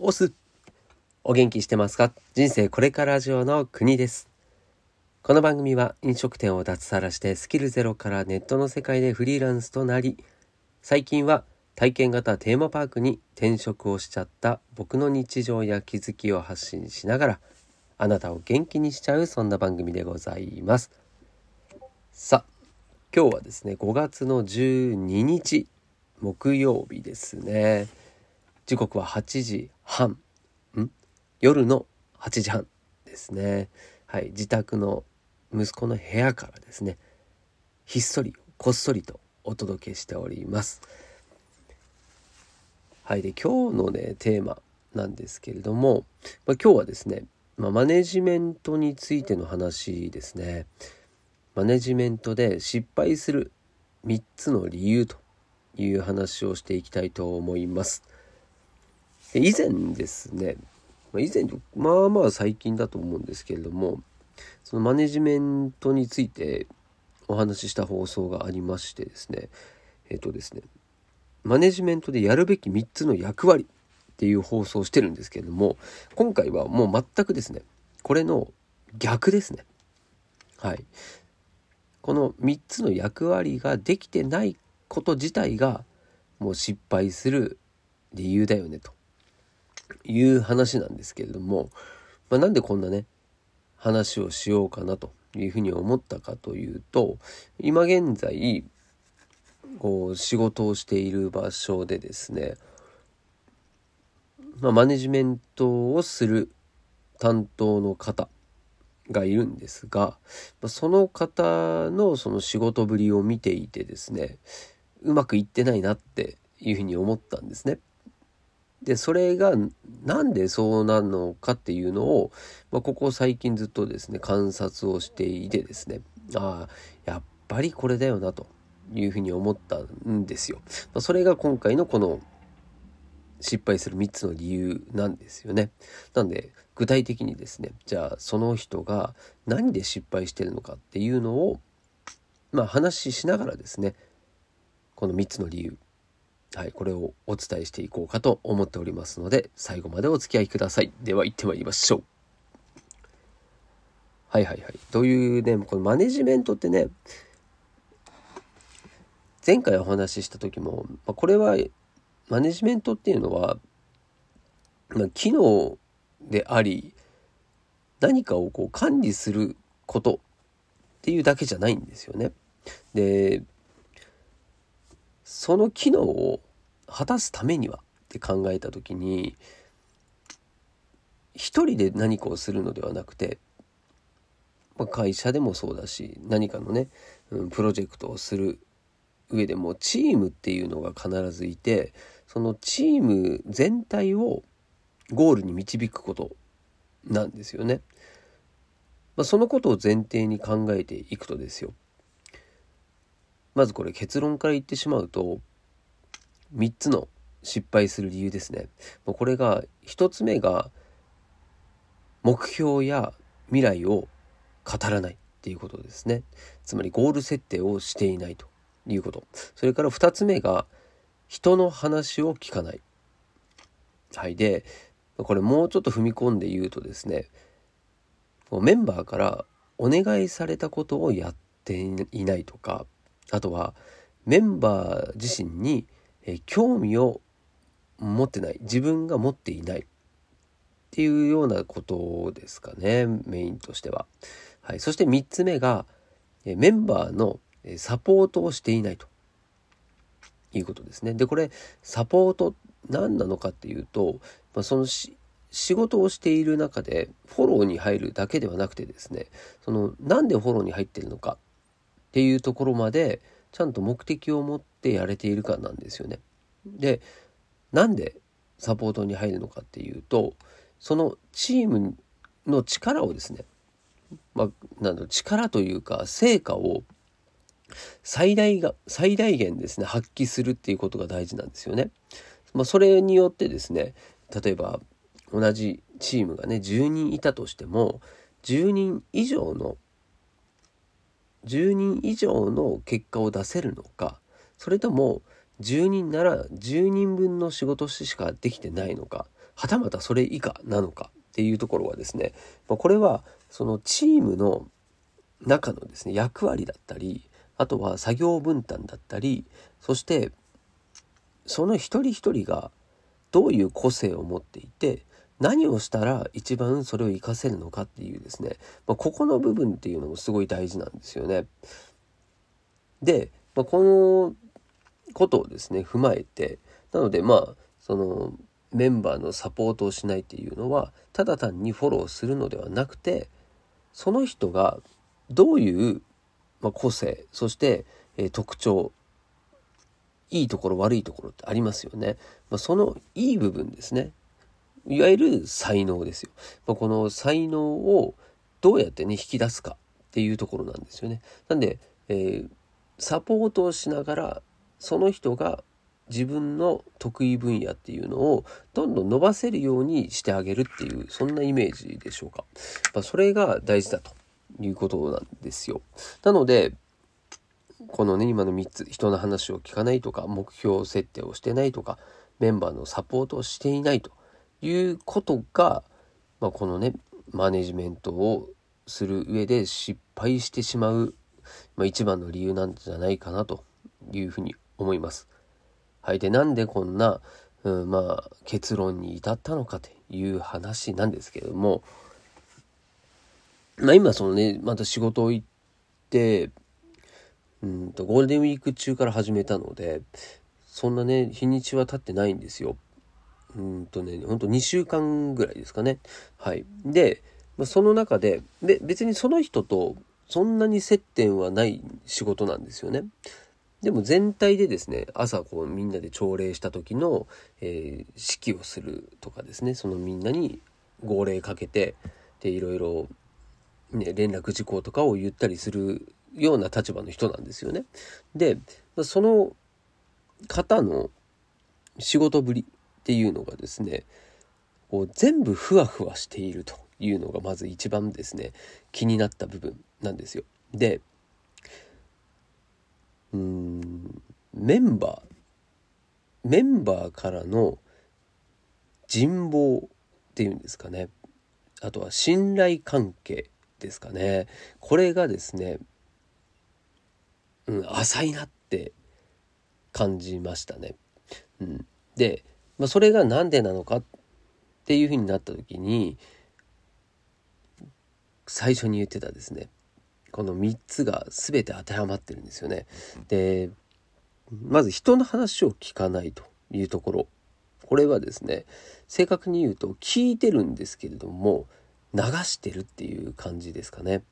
オスお元気してますか？人生これからラジオの国です。この番組は飲食店を脱サラしてスキルゼロからネットの世界でフリーランスとなり最近は体験型テーマパークに転職をしちゃった僕の日常や気づきを発信しながらあなたを元気にしちゃうそんな番組でございます。さあ今日はですね5月の12日木曜日ですね。時刻は8時半。ん？夜の8時半ですね。はい。自宅の息子の部屋からですね。ひっそりこっそりとお届けしております。はい。で今日のねテーマなんですけれども、まあ、今日はですね、まあ、マネジメントについての話ですね。マネジメントで失敗する3つの理由という話をしていきたいと思います。以前ですね、以前まあまあ最近だと思うんですけれどもそのマネジメントについてお話しした放送がありましてですねえっ、とですねマネジメントでやるべき3つの役割っていう放送をしてるんですけれども今回はもう全くですねこれの逆ですね。はい。この3つの役割ができてないこと自体がもう失敗する理由だよねと。いう話なんですけれども、まあ、なんでこんなね話をしようかなというふうに思ったかというと今現在こう仕事をしている場所でですね、まあ、マネジメントをする担当の方がいるんですがその方のその仕事ぶりを見ていてですねうまくいってないなっていうふうに思ったんですね。でそれがなんでそうなのかっていうのを、まあ、ここ最近ずっとですね観察をしていてですねああやっぱりこれだよなというふうに思ったんですよ。まあ、それが今回のこの失敗する3つの理由なんですよね。なんで具体的にですねじゃあその人が何で失敗してるのかっていうのをまあ話ししながらですねこの3つの理由はいこれをお伝えしていこうかと思っておりますので最後までお付き合いください。では行ってまいりましょう。はいはいはい。というねこのマネジメントってね前回お話しした時も、まあ、これはマネジメントっていうのは、まあ、機能であり何かをこう管理することっていうだけじゃないんですよね。でその機能を果たすためにはって考えた時に一人で何かをするのではなくて、まあ、会社でもそうだし何かのね、うん、プロジェクトをする上でもチームっていうのが必ずいてそのチーム全体をゴールに導くことなんですよね。まあ、そのことを前提に考えていくとですよまずこれ結論から言ってしまうと3つの失敗する理由ですね。これが1つ目が目標や未来を語らないっていうことですね。つまりゴール設定をしていないということ。それから2つ目が人の話を聞かない。はい。で、これもうちょっと踏み込んで言うとですね、メンバーからお願いされたことをやっていないとか、あとはメンバー自身にえ興味を持ってない、自分が持っていないっていうようなことですかね、メインとしては。はい。そして3つ目が、えメンバーのサポートをしていないということですね。で、これ、サポート何なのかっていうと、まあ、その仕事をしている中でフォローに入るだけではなくてですね、そのなんでフォローに入ってるのかっていうところまでちゃんと目的を持ってやれているかなんですよね。で、なんでサポートに入るのかっていうと、そのチームの力をですね、まあ、なんだ、力というか成果を最大が、最大限ですね、発揮するっていうことが大事なんですよね。まあ、それによってですね、例えば同じチームがね、10人いたとしても、10人以上の、10人以上の結果を出せるのか、それとも10人なら10人分の仕事しかできてないのかはたまたそれ以下なのかっていうところはですね、まあ、これはそのチームの中のですね役割だったりあとは作業分担だったりそしてその一人一人がどういう個性を持っていて何をしたら一番それを活かせるのかっていうですね、まあ、ここの部分っていうのもすごい大事なんですよね。で、まあ、このことをですね踏まえてなのでまあそのメンバーのサポートをしないっていうのはただ単にフォローするのではなくてその人がどういう、ま、個性そして、えー、特徴いいところ悪いところってありますよね。まあ、そのいい部分ですね。いわゆる才能ですよ。まあ、この才能をどうやってね引き出すかっていうところなんですよね。なんで、えー、サポートをしながらその人が自分の得意分野っていうのをどんどん伸ばせるようにしてあげるっていうそんなイメージでしょうか。まあ、それが大事だということなんですよ。なのでこのね今の3つ人の話を聞かないとか目標設定をしてないとかメンバーのサポートをしていないということが、まあ、このねマネジメントをする上で失敗してしまう、まあ、一番の理由なんじゃないかなというふうに思います。はい、でなんでこんな、うん、まあ結論に至ったのかという話なんですけれども、まあ、今そのねまた仕事を行ってうんとゴールデンウィーク中から始めたのでそんなね日にちは経ってないんですよ。うんとねほんと2週間ぐらいですかね。はい、で、ま、その中でで別にその人とそんなに接点はない仕事なんですよね。でも全体でですね朝こうみんなで朝礼した時の、えー、指揮をするとかですねそのみんなに号令かけてでいろいろ、ね、連絡事項とかを言ったりするような立場の人なんですよね。でその方の仕事ぶりっていうのがですねこう全部ふわふわしているというのがまず一番ですね気になった部分なんですよ。でうんメンバーメンバーからの人望っていうんですかねあとは信頼関係ですかねこれがですねうん、浅いなって感じましたね。うん、で、まあ、それが何でなのかっていうふうになった時に最初に言ってたですねこの3つが全て当てはまってるんですよね。でまず人の話を聞かないというところこれはですね正確に言うと聞いてるんですけれども流してるっていう感じですかね。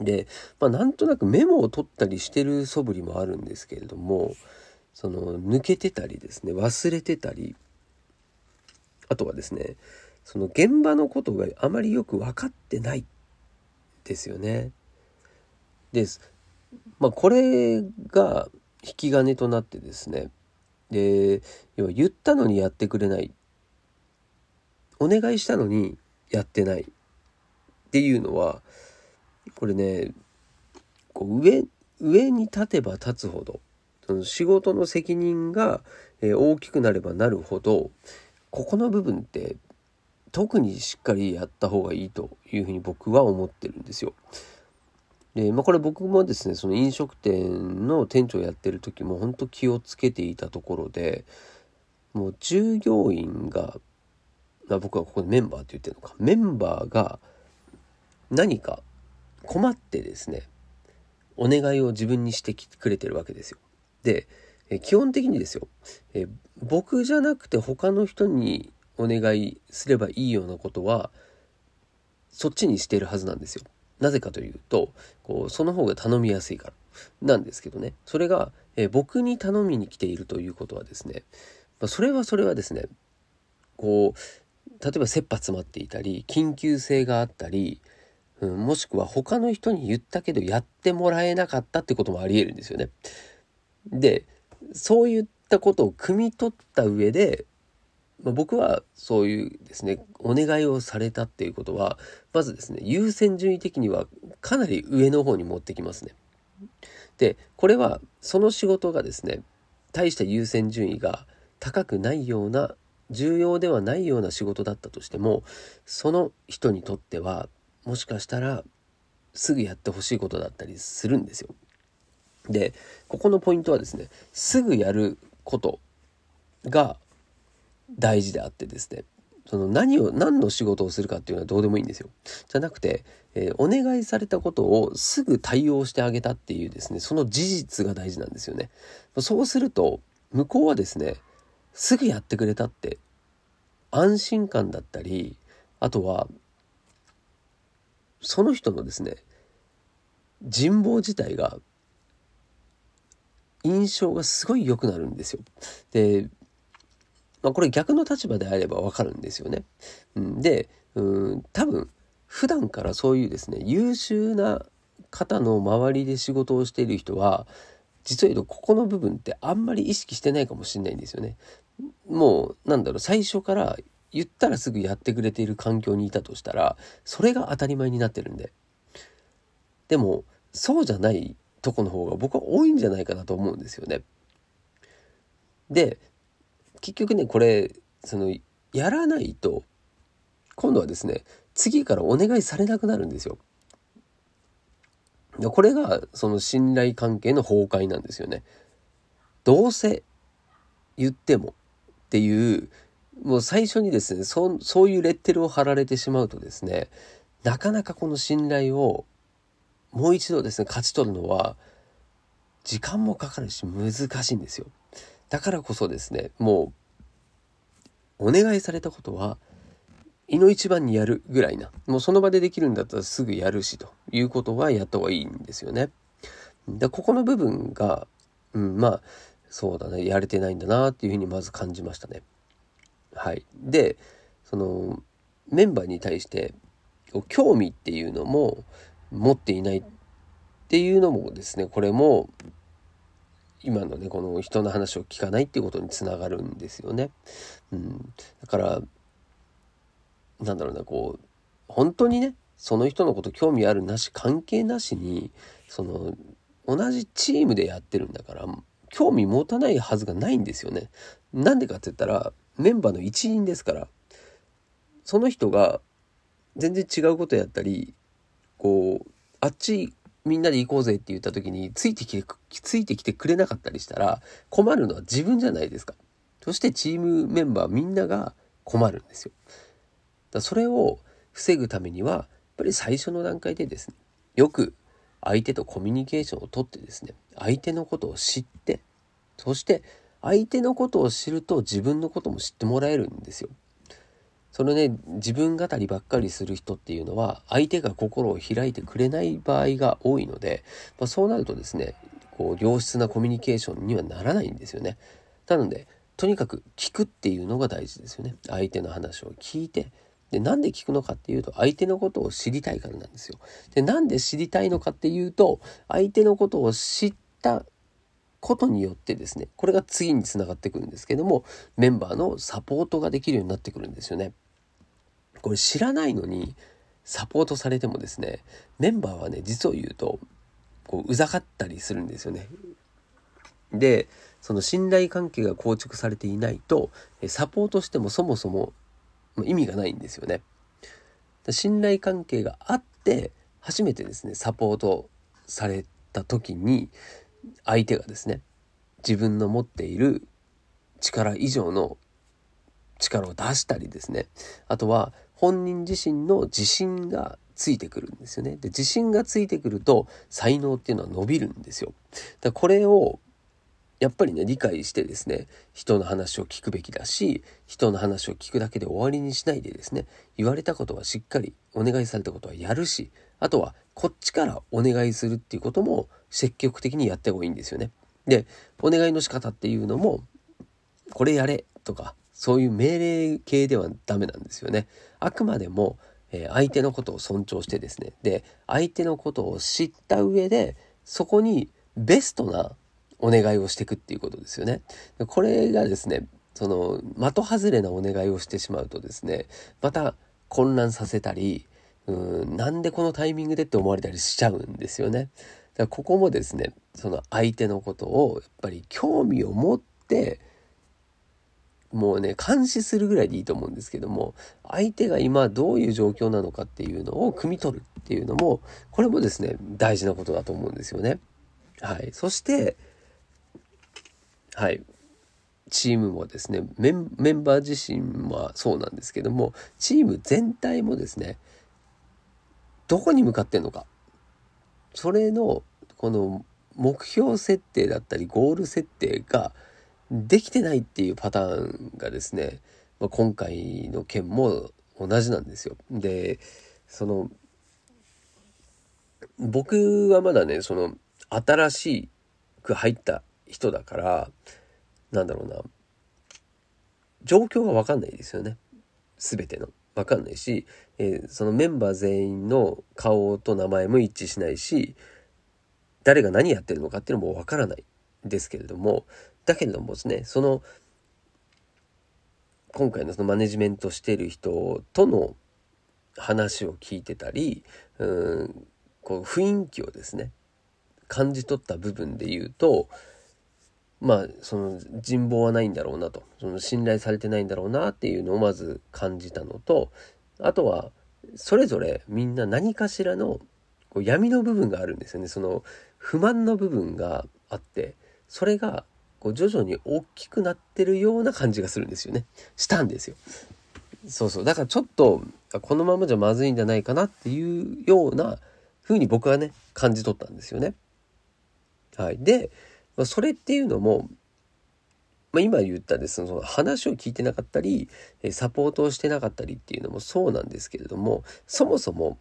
で、まあ、なんとなくメモを取ったりしてる素振りもあるんですけれどもその抜けてたりですね忘れてたりあとはですねその現場のことがあまりよく分かってないですよね。です。まあこれが引き金となってですねで要は言ったのにやってくれないお願いしたのにやってないっていうのはこれねこう上上に立てば立つほどその仕事の責任が、大きくなればなるほどここの部分って特にしっかりやった方がいいというふうに僕は思ってるんですよ。でまあ、これ僕もですねその飲食店の店長やってる時も本当気をつけていたところでもう従業員が、まあ、僕はここでメンバーって言ってるのかメンバーが何か困ってですねお願いを自分にしてきてくれてるわけですよ。でえ基本的にですよえ僕じゃなくて他の人にお願いすればいいようなことはそっちにしてるはずなんですよ。なぜかというとこうその方が頼みやすいからなんですけどねそれがえ僕に頼みに来ているということはですね、ま、それはそれはですねこう例えば切羽詰まっていたり緊急性があったりうん、もしくは他の人に言ったけどやってもらえなかったってこともありえるんですよね。でそういったことを汲み取った上で、まあ、僕はそういうですねお願いをされたっていうことはまずですね優先順位的にはかなり上の方に持ってきますね。でこれはその仕事がですね大した優先順位が高くないような重要ではないような仕事だったとしてもその人にとってはもしかしたらすぐやってほしいことだったりするんですよ。でここのポイントはですねすぐやることが大事であってですねその何を何の仕事をするかっていうのはどうでもいいんですよ。じゃなくて、えー、お願いされたことをすぐ対応してあげたっていうですねその事実が大事なんですよね。そうすると向こうはですねすぐやってくれたって安心感だったりあとはその人のですね人望自体が印象がすごい良くなるんですよ。で、まあ、これ逆の立場であればわかるんですよね。でうん多分普段からそういうですね優秀な方の周りで仕事をしている人は実を言うとここの部分ってあんまり意識してないかもしれないんですよね。もうなんだろう最初から言ったらすぐやってくれている環境にいたとしたらそれが当たり前になってるんででもそうじゃないとこの方が僕は多いんじゃないかなと思うんですよね。で結局ねこれそのやらないと今度はですね次からお願いされなくなるんですよ。これがその信頼関係の崩壊なんですよね。どうせ言ってもっていうもう最初にですねそそういうレッテルを貼られてしまうとですねなかなかこの信頼をもう一度ですね勝ち取るのは時間もかかるし難しいんですよ。だからこそですねもうお願いされたことは胃の一番にやるぐらいなもうその場でできるんだったらすぐやるしということはやった方がいいんですよね。でここの部分が、うん、まあそうだねやれてないんだなっていうふうにまず感じましたね。はい。で、そのメンバーに対して興味っていうのも持っていないっていうのもですね、これも今のね、この人の話を聞かないっていうことにつながるんですよね。うん。だから、なんだろうな、こう、本当にね、その人のこと興味あるなし関係なしにその同じチームでやってるんだから興味持たないはずがないんですよね。なんでかって言ったらメンバーの一員ですからその人が全然違うことやったりこうあっちみんなで行こうぜって言った時についてきてついてきてくれなかったりしたら困るのは自分じゃないですか。そしてチームメンバーみんなが困るんですよ。だそれを防ぐためにはやっぱり最初の段階でですねよく相手とコミュニケーションをとってですね相手のことを知ってそして相手のことを知ると自分のことも知ってもらえるんですよ。そのね自分語りばっかりする人っていうのは相手が心を開いてくれない場合が多いので、まあ、そうなるとですねこう良質なコミュニケーションにはならないんですよね。なのでとにかく聞くっていうのが大事ですよね。相手の話を聞いてでなんで聞くのかっていうと相手のことを知りたいからなんですよ。でなんで知りたいのかっていうと相手のことを知ったことによってですねこれが次につながってくるんですけどもメンバーのサポートができるようになってくるんですよね。これ知らないのにサポートされてもですねメンバーはね実を言うとこううざかったりするんですよね。でその信頼関係が構築されていないとサポートしてもそもそも意味がないんですよね。信頼関係があって初めてですねサポートされた時に相手がですね自分の持っている力以上の力を出したりですねあとは本人自身の自信がついてくるんですよねで自信がついてくると才能っていうのは伸びるんですよだこれをやっぱりね理解してですね人の話を聞くべきだし人の話を聞くだけで終わりにしないでですね言われたことはしっかりお願いされたことはやるしあとはこっちからお願いするっていうことも積極的にやった方がいいんですよね。で、お願いの仕方っていうのも、これやれとか、そういう命令系ではダメなんですよね。あくまでも、えー、相手のことを尊重してですね、で、相手のことを知った上で、そこにベストなお願いをしていくっていうことですよね。これがですね、その的外れなお願いをしてしまうとですね、また混乱させたり、うん、なんでこのタイミングでって思われたりしちゃうんですよね。らここもですねその相手のことをやっぱり興味を持ってもうね監視するぐらいでいいと思うんですけども相手が今どういう状況なのかっていうのを汲み取るっていうのもこれもですね大事なことだと思うんですよね。はい、そしてはい。チームもですねメンバー自身はそうなんですけどもチーム全体もですねどこに向かってんのか。それのこの目標設定だったりゴール設定ができてないっていうパターンがですね、まあ、今回の件も同じなんですよ。でその僕はまだねその新しく入った人だからなんだろうな状況が分かんないですよね全ての。分かんないし、えー、そのメンバー全員の顔と名前も一致しないし誰が何やってるのかっていうのも分からないですけれどもだけれどもですねその今回のそのマネジメントしてる人との話を聞いてたりうんこう雰囲気をですね感じ取った部分で言うとまあその人望はないんだろうなとその信頼されてないんだろうなっていうのをまず感じたのとあとはそれぞれみんな何かしらのこう闇の部分があるんですよね。その不満の部分があってそれがこう徐々に大きくなってるような感じがするんですよね。したんですよ。そうそう。だからちょっとこのままじゃまずいんじゃないかなっていうような風に僕はね感じ取ったんですよね。はい。でそれっていうのもまあ、今言ったですねその話を聞いてなかったりサポートをしてなかったりっていうのもそうなんですけれどもそもそも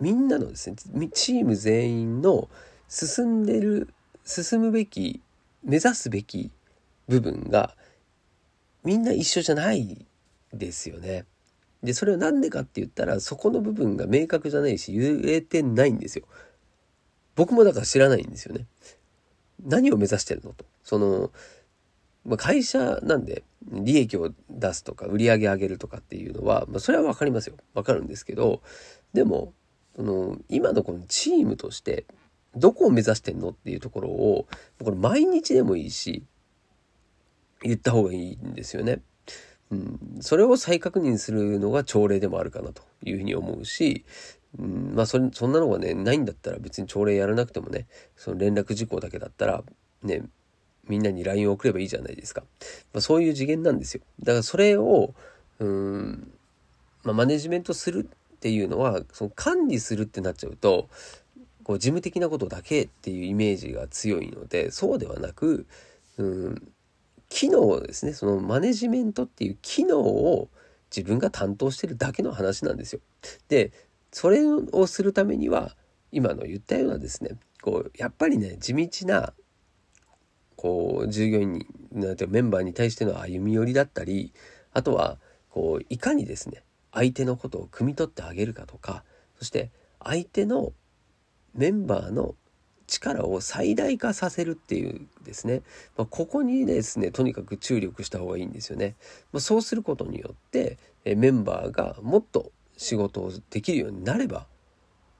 みんなのですねチーム全員の進んでる進むべき目指すべき部分がみんな一緒じゃないですよね。でそれは何でかって言ったらそこの部分が明確じゃないし言えてないんですよ。僕もだから知らないんですよね。何を目指してるのと。その、まあ、会社なんで利益を出すとか売り上げ上げるとかっていうのは、まあ、それは分かりますよ。分かるんですけど、でも、その今のこのチームとしてどこを目指してんのっていうところをこれ毎日でもいいし言った方がいいんですよね。うん、それを再確認するのが朝礼でもあるかなというふうに思うし、うん、まあそんなのがねないんだったら別に朝礼やらなくてもねその連絡事項だけだったらねみんなに LINE を送ればいいじゃないですか、まあ、そういう次元なんですよ。だからそれをうん、まあ、マネジメントするっていうのはその管理するってなっちゃうとこう事務的なことだけっていうイメージが強いのでそうではなく、うん、機能ですねそのマネジメントっていう機能を自分が担当してるだけの話なんですよ。でそれをするためには今の言ったようなですねこうやっぱりね地道なこう従業員になんてメンバーに対しての歩み寄りだったりあとはこういかにですね相手のことを汲み取ってあげるかとかそして相手のメンバーの力を最大化させるっていうですね、まあ、ここにですねとにかく注力した方がいいんですよね。まあ、そうすることによってメンバーがもっと仕事をできるようになれば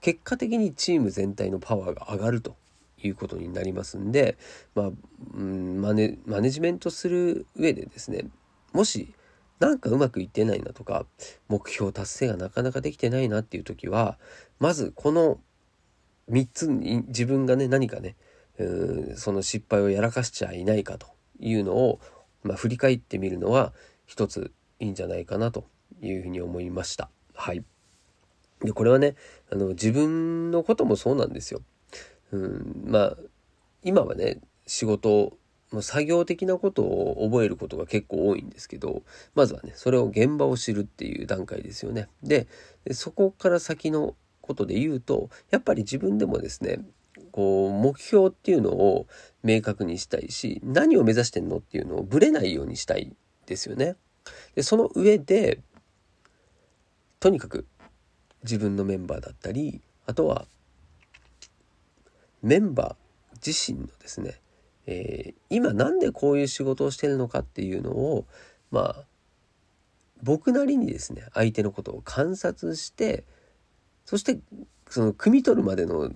結果的にチーム全体のパワーが上がるということになりますんで、まあ、うんマネマネジメントする上でですねもしなんかうまくいってないなとか目標達成がなかなかできてないなっていう時はまずこの3つに自分がね何かねその失敗をやらかしちゃいないかというのを、まあ、振り返ってみるのは一ついいんじゃないかなというふうに思いました。はい。でこれはねあの自分のこともそうなんですよ。うん、まあ今はね仕事作業的なことを覚えることが結構多いんですけどまずはねそれを現場を知るっていう段階ですよね。でそこから先のことで言うとやっぱり自分でもですねこう目標っていうのを明確にしたいし何を目指してんのっていうのをぶれないようにしたいですよね。でその上でとにかく自分のメンバーだったりあとはメンバー自身のですね、えー、今なんでこういう仕事をしてるのかっていうのをまあ僕なりにですね相手のことを観察してそしてその汲み取るまでの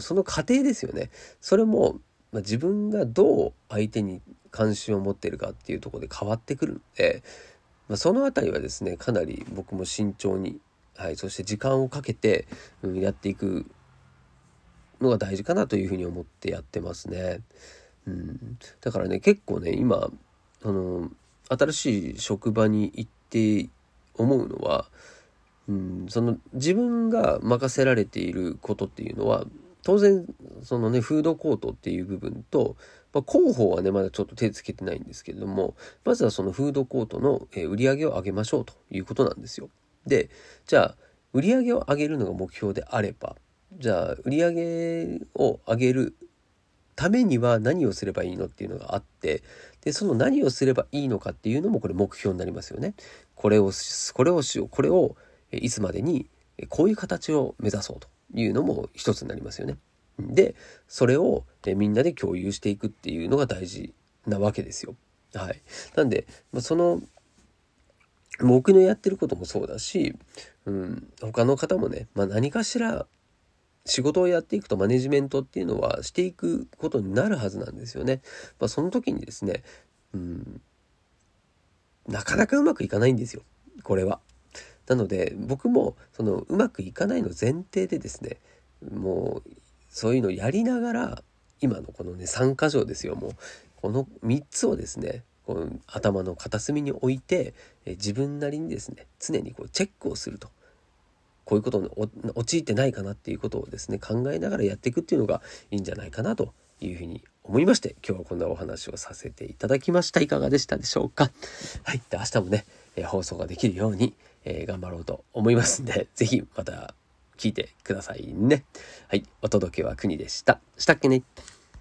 その過程ですよね。それも、まあ、自分がどう相手に関心を持ってるかっていうとこで変わってくるので、まあ、その辺りはですねかなり僕も慎重に、はい、そして時間をかけて、うん、やっていくのが大事かなというふうに思ってやってますね。うん、だからね結構ね今あの新しい職場に行って思うのは、うん、その自分が任せられていることっていうのは当然そのねフードコートっていう部分と、まあ、広報はねまだちょっと手つけてないんですけれどもまずはそのフードコートの売り上げを上げましょうということなんですよ。でじゃあ売り上げを上げるのが目標であればじゃあ売り上げを上げるためには何をすればいいのっていうのがあってでその何をすればいいのかっていうのもこれ目標になりますよね。これをこれをしようこれをいつまでにこういう形を目指そうというのも一つになりますよね。でそれをみんなで共有していくっていうのが大事なわけですよ。はい、なんで、ま、その僕のやってることもそうだし、うん、他の方もね、まあ、何かしら仕事をやっていくとマネジメントっていうのはしていくことになるはずなんですよね。まあ、その時にですね、うん、なかなかうまくいかないんですよ。これは。なので僕もそのうまくいかないの前提でですねもうそういうのをやりながら今のこのね3箇条ですよもう。この3つをですねこの頭の片隅に置いて自分なりにですね常にこうチェックをすると。こういうことに陥ってないかなっていうことをですね考えながらやっていくっていうのがいいんじゃないかなというふうに思いまして今日はこんなお話をさせていただきました。いかがでしたでしょうか？はい。明日もね、放送ができるように、えー、頑張ろうと思いますんで 是非また聞いてくださいね。はいお届けは国でした。したっけね。